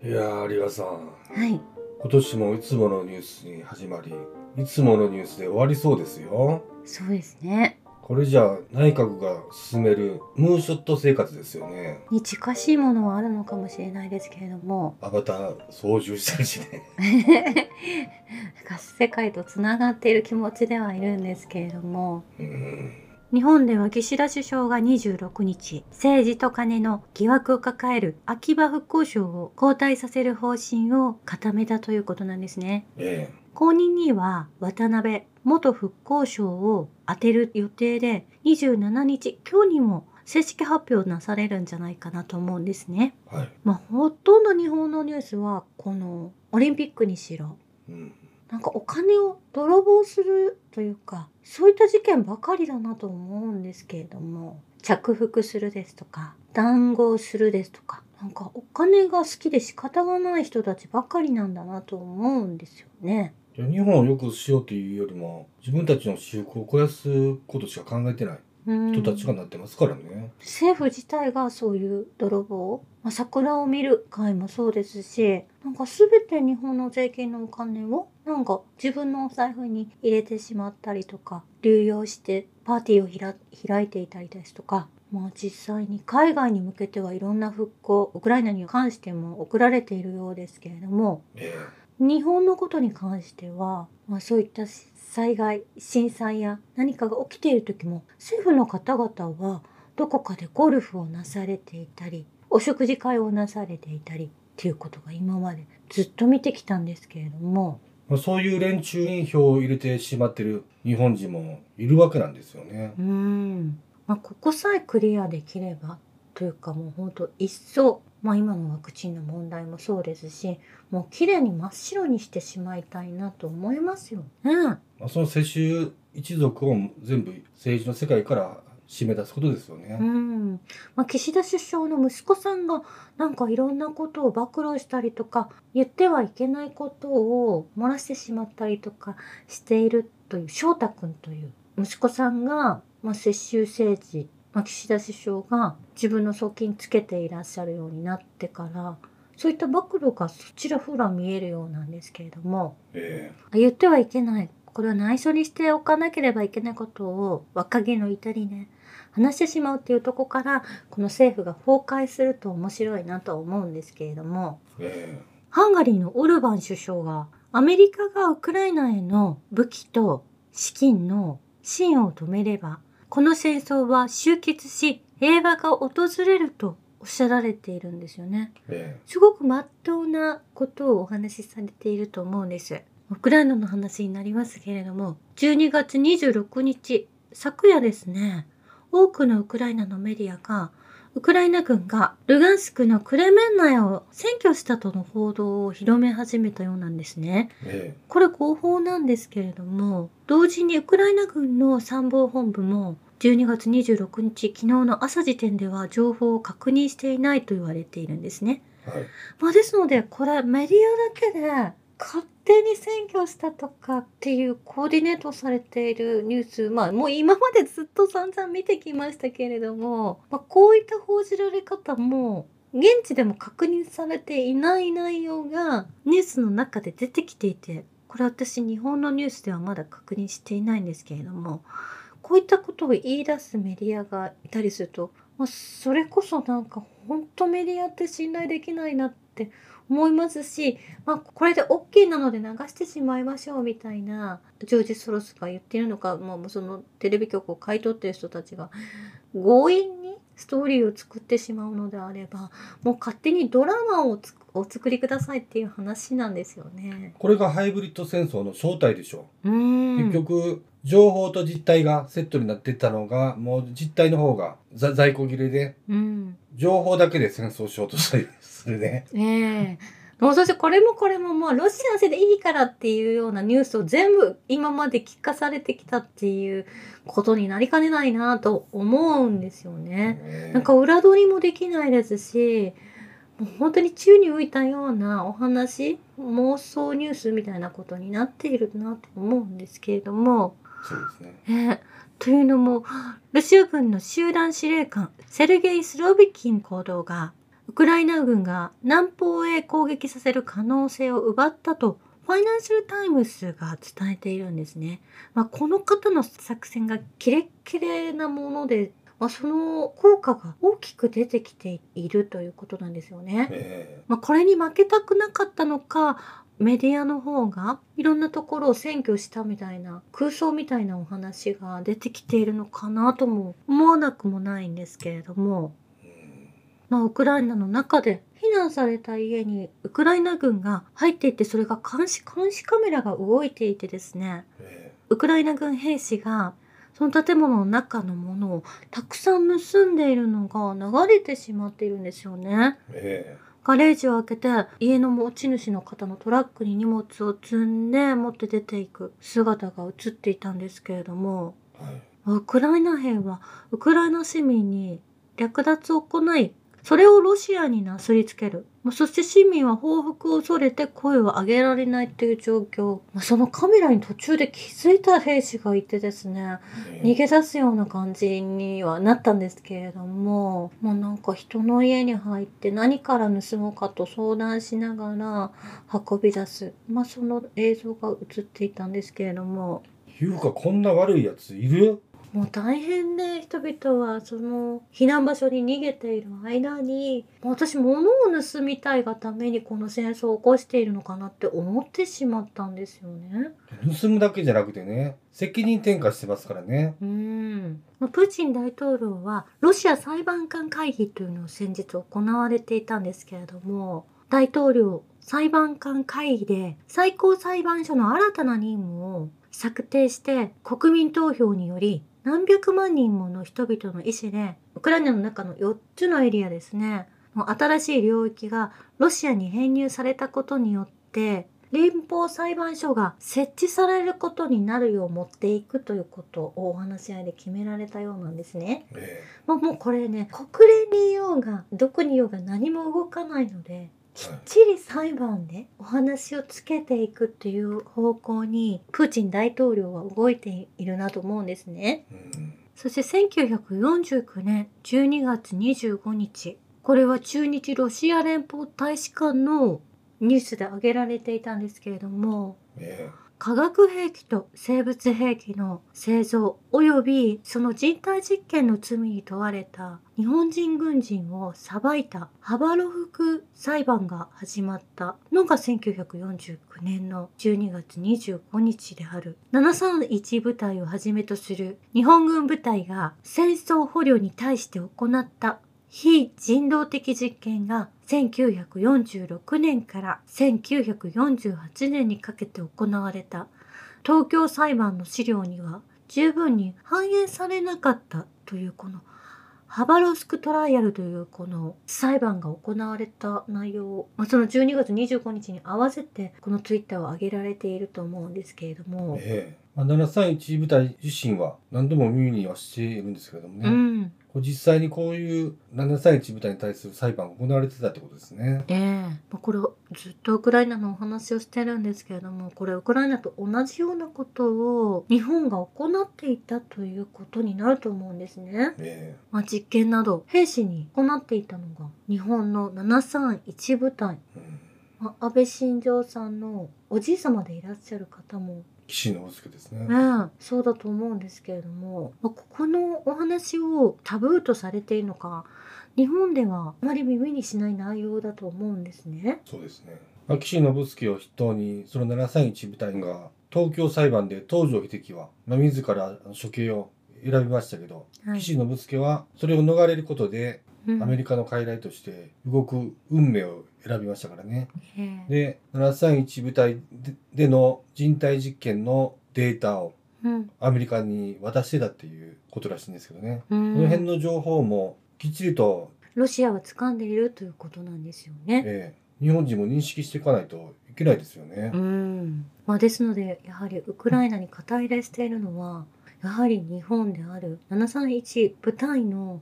いやー、リラさん。はい。今年もいつものニュースに始まり、いつものニュースで終わりそうですよ。そうですね。これじゃあ内閣が進めるムーンショット生活ですよね。に近しいものはあるのかもしれないですけれども、アバター操縦したりしね。なんか世界とつながっている気持ちではいるんですけれども、うん。日本では岸田首相が26日、政治と金の疑惑を抱える秋葉復興省を交代させる方針を固めたということなんですね。え後任には渡辺元復興省を当てる予定で27日今日にも正式発表なされるんじゃないかなと思うんですね。え。はい。まあほとんど日本のニュースはこのオリンピックにしろうん。なんかお金を泥棒するというかそういった事件ばかりだなと思うんですけれども着服するですとか談合するですとかなんかお金が好きで仕方がない人たちばかりなんだなと思うんですよね。じゃあ日本を良くしようというよりも、自分たちの私服を肥やすことしか考えてないうん人たちがなってますからね。政府自体がそういう泥棒、まあ、桜を見る会もそうですしなんか全て日本の税金のお金をなんか自分のお財布に入れてしまったりとか流用してパーティーを開いていたりですとかまあ実際に海外に向けてはいろんな復興ウクライナに関しても送られているようですけれどもえ。日本のことに関しては、まあ、そういった災害震災や何かが起きている時も政府の方々はどこかでゴルフをなされていたりお食事会をなされていたりっていうことが今までずっと見てきたんですけれどもそういう連中に票を入れてしまってる日本人もいるわけなんですよね。うーん、まあ、ここさえクリアできればというかもうほんと一層、まあ、今のワクチンの問題もそうですしもう綺麗に真っ白にしてしまいたいなと思いますよね。まあ、その世襲一族を全部政治の世界から締め出すことですよね。うん。まあ、岸田首相の息子さんがなんかいろんなことを暴露したりとか言ってはいけないことを漏らしてしまったりとかしているという翔太君という息子さんが、まあ、世襲政治、まあ、岸田首相が自分の側近つけていらっしゃるようになってからそういった暴露がそちらほら見えるようなんですけれどもえ言ってはいけない。これは内緒にしておかなければいけないことを若気の至りね話してしまうっていうとこからこの政府が崩壊すると面白いなとは思うんですけれどもええハンガリーのオルバン首相がアメリカがウクライナへの武器と資金の支援を止めればこの戦争は終結し平和が訪れるとおっしゃられているんですよね。ええすごく真っ当なことをお話しされていると思うんです。ウクライナの話になりますけれども、12月26日、昨夜ですね、多くのウクライナのメディアが、ウクライナ軍がルガンスクのクレメンナを占拠したとの報道を広め始めたようなんですね。えこれ合法なんですけれども、同時にウクライナ軍の参謀本部も12月26日、昨日の朝時点では情報を確認していないと言われているんですね。えはい。まあ、ですので、これメディアだけで勝手に占拠したとかっていうコーディネートされているニュース、まあもう今までずっと散々見てきましたけれども、まあ、こういった報じられ方も現地でも確認されていない内容がニュースの中で出てきていて、これ私日本のニュースではまだ確認していないんですけれども、こういったことを言い出すメディアがいたりすると、まあ、それこそなんか本当メディアって信頼できないなって思いますし、まあ、これで OK なので流してしまいましょうみたいなジョージ・ソロスが言ってるのか、まあ、そのテレビ局を買い取ってる人たちが強引ストーリーを作ってしまうのであればもう勝手にドラマをつお作りくださいっていう話なんですよね。これがハイブリッド戦争の正体でしょうう。ん結局、情報と実態がセットになってたのが、もう実態の方がざ在庫切れで、うん情報だけで戦争しようとしたりするね。ええもうそしてこれもこれももうロシア製でいいからっていうようなニュースを全部今まで聞かされてきたっていうことになりかねないなと思うんですよね。ねなんか裏取りもできないですし、もう本当に宙に浮いたようなお話、妄想ニュースみたいなことになっているなと思うんですけれども、そうですね。えーというのも、ロシア軍の集団司令官、セルゲイ・スロビキン行動が、ウクライナ軍が南方へ攻撃させる可能性を奪ったとファイナンシャルタイムスが伝えているんですね。まあ、この方の作戦がキレッキレなもので、まあ、その効果が大きく出てきているということなんですよね。えまあ、これに負けたくなかったのか、メディアの方がいろんなところを占拠したみたいな空想みたいなお話が出てきているのかなとも思わなくもないんですけれども、まあ、ウクライナの中で避難された家にウクライナ軍が入っていってそれが監視監視カメラが動いていてですね。えウクライナ軍兵士がその建物の中のものをたくさん盗んでいるのが流れてしまっているんですよね。ええ。ガレージを開けて家の持ち主の方のトラックに荷物を積んで持って出ていく姿が映っていたんですけれども。えはい。ウクライナ兵はウクライナ市民に略奪を行いそれをロシアになすりつける。まあそして市民は報復を恐れて声を上げられないっていう状況。まあそのカメラに途中で気づいた兵士がいてですねえ。逃げ出すような感じにはなったんですけれどももうなんか人の家に入って何から盗もうかと相談しながら運び出す。まあその映像が映っていたんですけれども。いうかこんな悪いやついる？もう大変で人々はその避難場所に逃げている間に私物を盗みたいがためにこの戦争を起こしているのかなって思ってしまったんですよね。盗むだけじゃなくてね責任転嫁してますからねうんまあプーチン大統領はロシア裁判官会議というのを先日行われていたんですけれども大統領裁判官会議で最高裁判所の新たな任務を策定して国民投票により何百万人もの人々の意思でウクライナの中の4つのエリアですねもう新しい領域がロシアに編入されたことによって連邦裁判所が設置されることになるよう持っていくということをお話し合いで決められたようなんですね。えまあ、もうこれね国連にいようがどこにいようが何も動かないのできっちり裁判でお話をつけていくっていう方向にプーチン大統領は動いているなと思うんですね。そして1949年12月25日。これは中日ロシア連邦大使館のニュースで挙げられていたんですけれどもえ化学兵器と生物兵器の製造及びその人体実験の罪に問われた日本人軍人を裁いたハバロフク裁判が始まったのが1949年の12月25日である。731部隊をはじめとする日本軍部隊が戦争捕虜に対して行った非人道的実験が1946年から1948年にかけて行われた。東京裁判の資料には十分に反映されなかったというこのハバロスクトライアルというこの裁判が行われた内容を、まあ、その12月25日に合わせてこのツイッターを上げられていると思うんですけれども、ええ。まあ、731部隊自身は何度も耳にはしているんですけれどもね、うん。実際にこういう731部隊に対する裁判が行われてたってことですね。ええ。まあこれずっとウクライナのお話をしてるんですけれどもこれウクライナと同じようなことを日本が行っていたということになると思うんですね。えまあ、実験など兵士に行っていたのが日本の731部隊、えうん。まあ、安倍晋三さんのおじい様でいらっしゃる方も岸信介ですね。ねえそうだと思うんですけれども、まあ、ここのお話をタブーとされているのか日本ではあまり耳にしない内容だと思うんですね。そうですね。まあ、岸信介を筆頭にその731部隊が東京裁判で東条英機は、まあ、自ら処刑を選びましたけど、はい岸信介はそれを逃れることでうんアメリカの傀儡として動く運命を選びましたからね。ええで731部隊ででの人体実験のデータをうんアメリカに渡してたっていうことらしいんですけどね。うんこの辺の情報もきっちりと、ロシアは掴んでいるということなんですよね。ええ日本人も認識していかないといけないですよね。うんまあ、ですのでやはりウクライナに肩入れしているのはやはり日本である731部隊の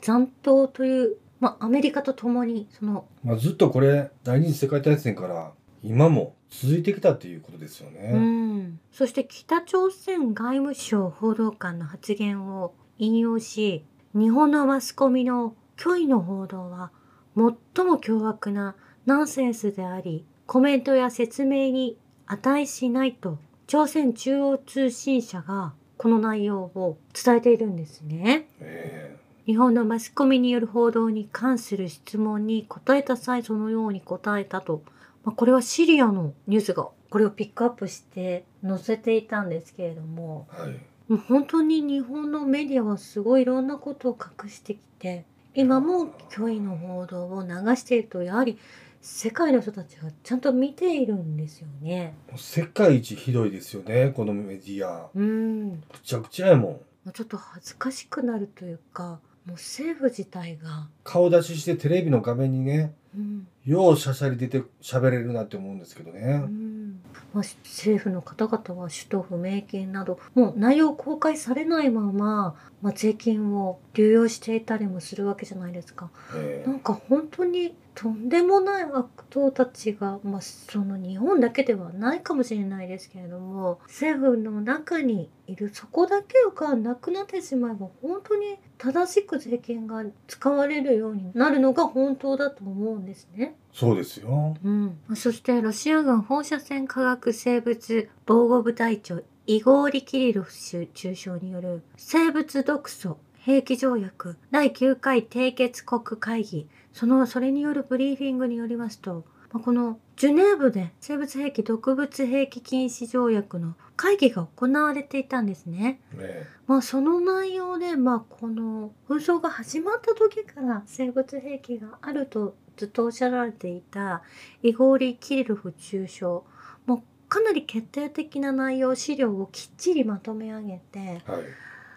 残党という、まあ、アメリカと共にそのまあ、ずっとこれ第二次世界大戦から今も続いてきたっていうことですよね。うん、そして北朝鮮外務省報道官の発言を引用し日本のマスコミの虚偽の報道は最も凶悪なナンセンスであり、コメントや説明に値しないと朝鮮中央通信社がこの内容を伝えているんですね。え日本のマスコミによる報道に関する質問に答えた際そのように答えたと。まあ、これはシリアのニュースがこれをピックアップして載せていたんですけれども、えはい。もう本当に日本のメディアはすごいいろんなことを隠してきて、今も虚偽の報道を流していると、やはり世界の人たちがちゃんと見ているんですよね。もう世界一ひどいですよね、このメディア。うん。むちゃくちゃやもん。もうちょっと恥ずかしくなるというか、もう政府自体が、顔出ししてテレビの画面にね、うん。ようしゃしゃり出て喋れるなって思うんですけどうね。んまあ、政府の方々は首都不明金などもう内容公開されないまま、まあ、税金を流用していたりもするわけじゃないですか。えなんか本当にとんでもない悪党たちが、まあ、その日本だけではないかもしれないですけれども政府の中にいるそこだけがなくなってしまえば本当に正しく税金が使われるようになるのが本当だと思うんですね。そうですよ。うん、そしてロシア軍放射線化学生物防護部隊長イゴーリ・キリロフ氏中将による生物毒素兵器条約第9回締結国会議そのそれによるブリーフィングによりますとまあこのジュネーブで生物兵器毒物兵器禁止条約の会議が行われていたんですね。ねまあその内容でまあこの紛争が始まった時から生物兵器があるとずっとおっしゃられていたイゴーリ・キリロフ中将もうかなり決定的な内容資料をきっちりまとめ上げてはい。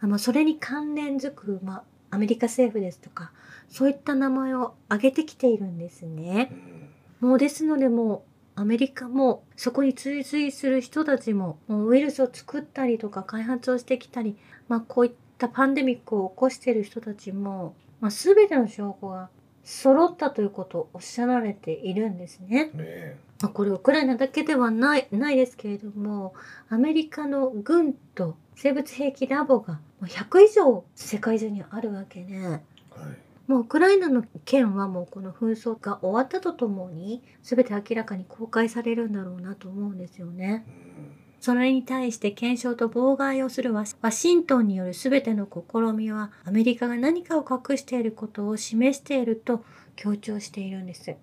あまあそれに関連づく、まあ、アメリカ政府ですとかそういった名前を挙げてきているんですねう。んもうですのでもうアメリカもそこに追随する人たちももうウイルスを作ったりとか開発をしてきたり、まあ、こういったパンデミックを起こしている人たちも、まあ、全ての証拠が揃ったということをおっしゃられているんですね。ねまあ、これウクライナだけではないないですけれどもアメリカの軍と生物兵器ラボがもう100以上世界中にあるわけで、はい。もうウクライナの件はもうこの紛争が終わったとともに全て明らかに公開されるんだろうなと思うんですよね。うんそれに対して検証と妨害をするワシワシントンによる全ての試みはアメリカが何かを隠していることを示していると強調しているんです。ね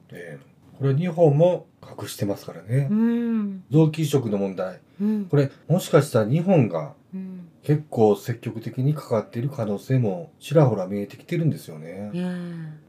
これ日本も隠してますからねう。ん。臓器移植の問題。うん。これもしかしたら日本がうん。結構積極的に関わっている可能性もちらほら見えてきてるんですよね。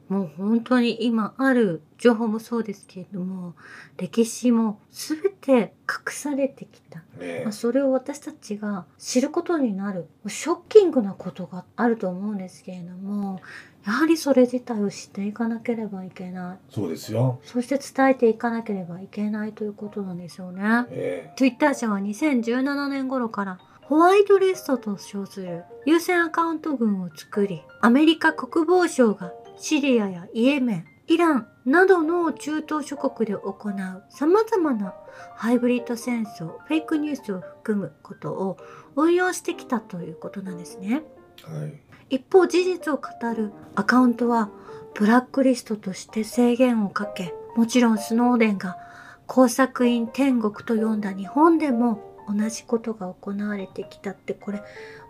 もう本当に今ある情報もそうですけれども歴史も全て隠されてきた、ねまあ、それを私たちが知ることになるショッキングなことがあると思うんですけれどもやはりそれ自体を知っていかなければいけないそうですよ。そして伝えていかなければいけないということなんですよね。ね Twitter 社は2017年頃からホワイトリストと称する優先アカウント群を作り、アメリカ国防省がシリアやイエメン、イランなどの中東諸国で行う様々なハイブリッド戦争、フェイクニュースを含むことを運用してきたということなんですね。はい。一方事実を語るアカウントはブラックリストとして制限をかけもちろんスノーデンが工作員天国と呼んだ日本でも同じことが行われてきたってこれ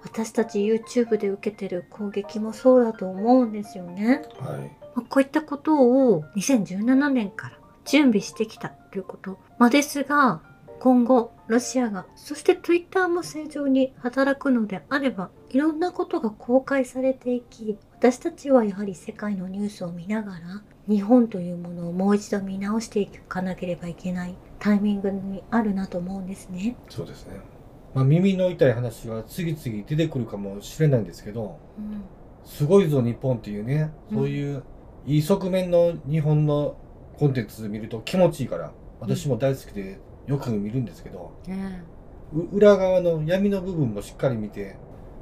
私たち YouTube で受けてる攻撃もそうだと思うんですよね。はい。まあこういったことを2017年から準備してきたということ。まあ、ですが、今後、ロシアが、そして Twitter も正常に働くのであれば、いろんなことが公開されていき、私たちはやはり世界のニュースを見ながら、日本というものをもう一度見直していかなければいけないタイミングにあるなと思うんですね。そうですね。まあ、耳の痛い話が次々出てくるかもしれないんですけど、うん。すごいぞ日本っていうね、そういういい側面の日本のコンテンツ見ると気持ちいいから、私も大好きでよく見るんですけど、ねう裏側の闇の部分もしっかり見て、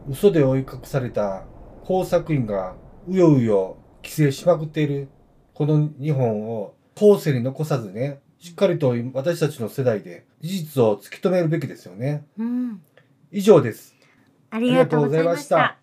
嘘で追い隠された工作員がうようよ規制しまくっているこの日本を後世に残さずね、しっかりと私たちの世代で事実を突き止めるべきですよね。うん。以上です。ありがとうございました。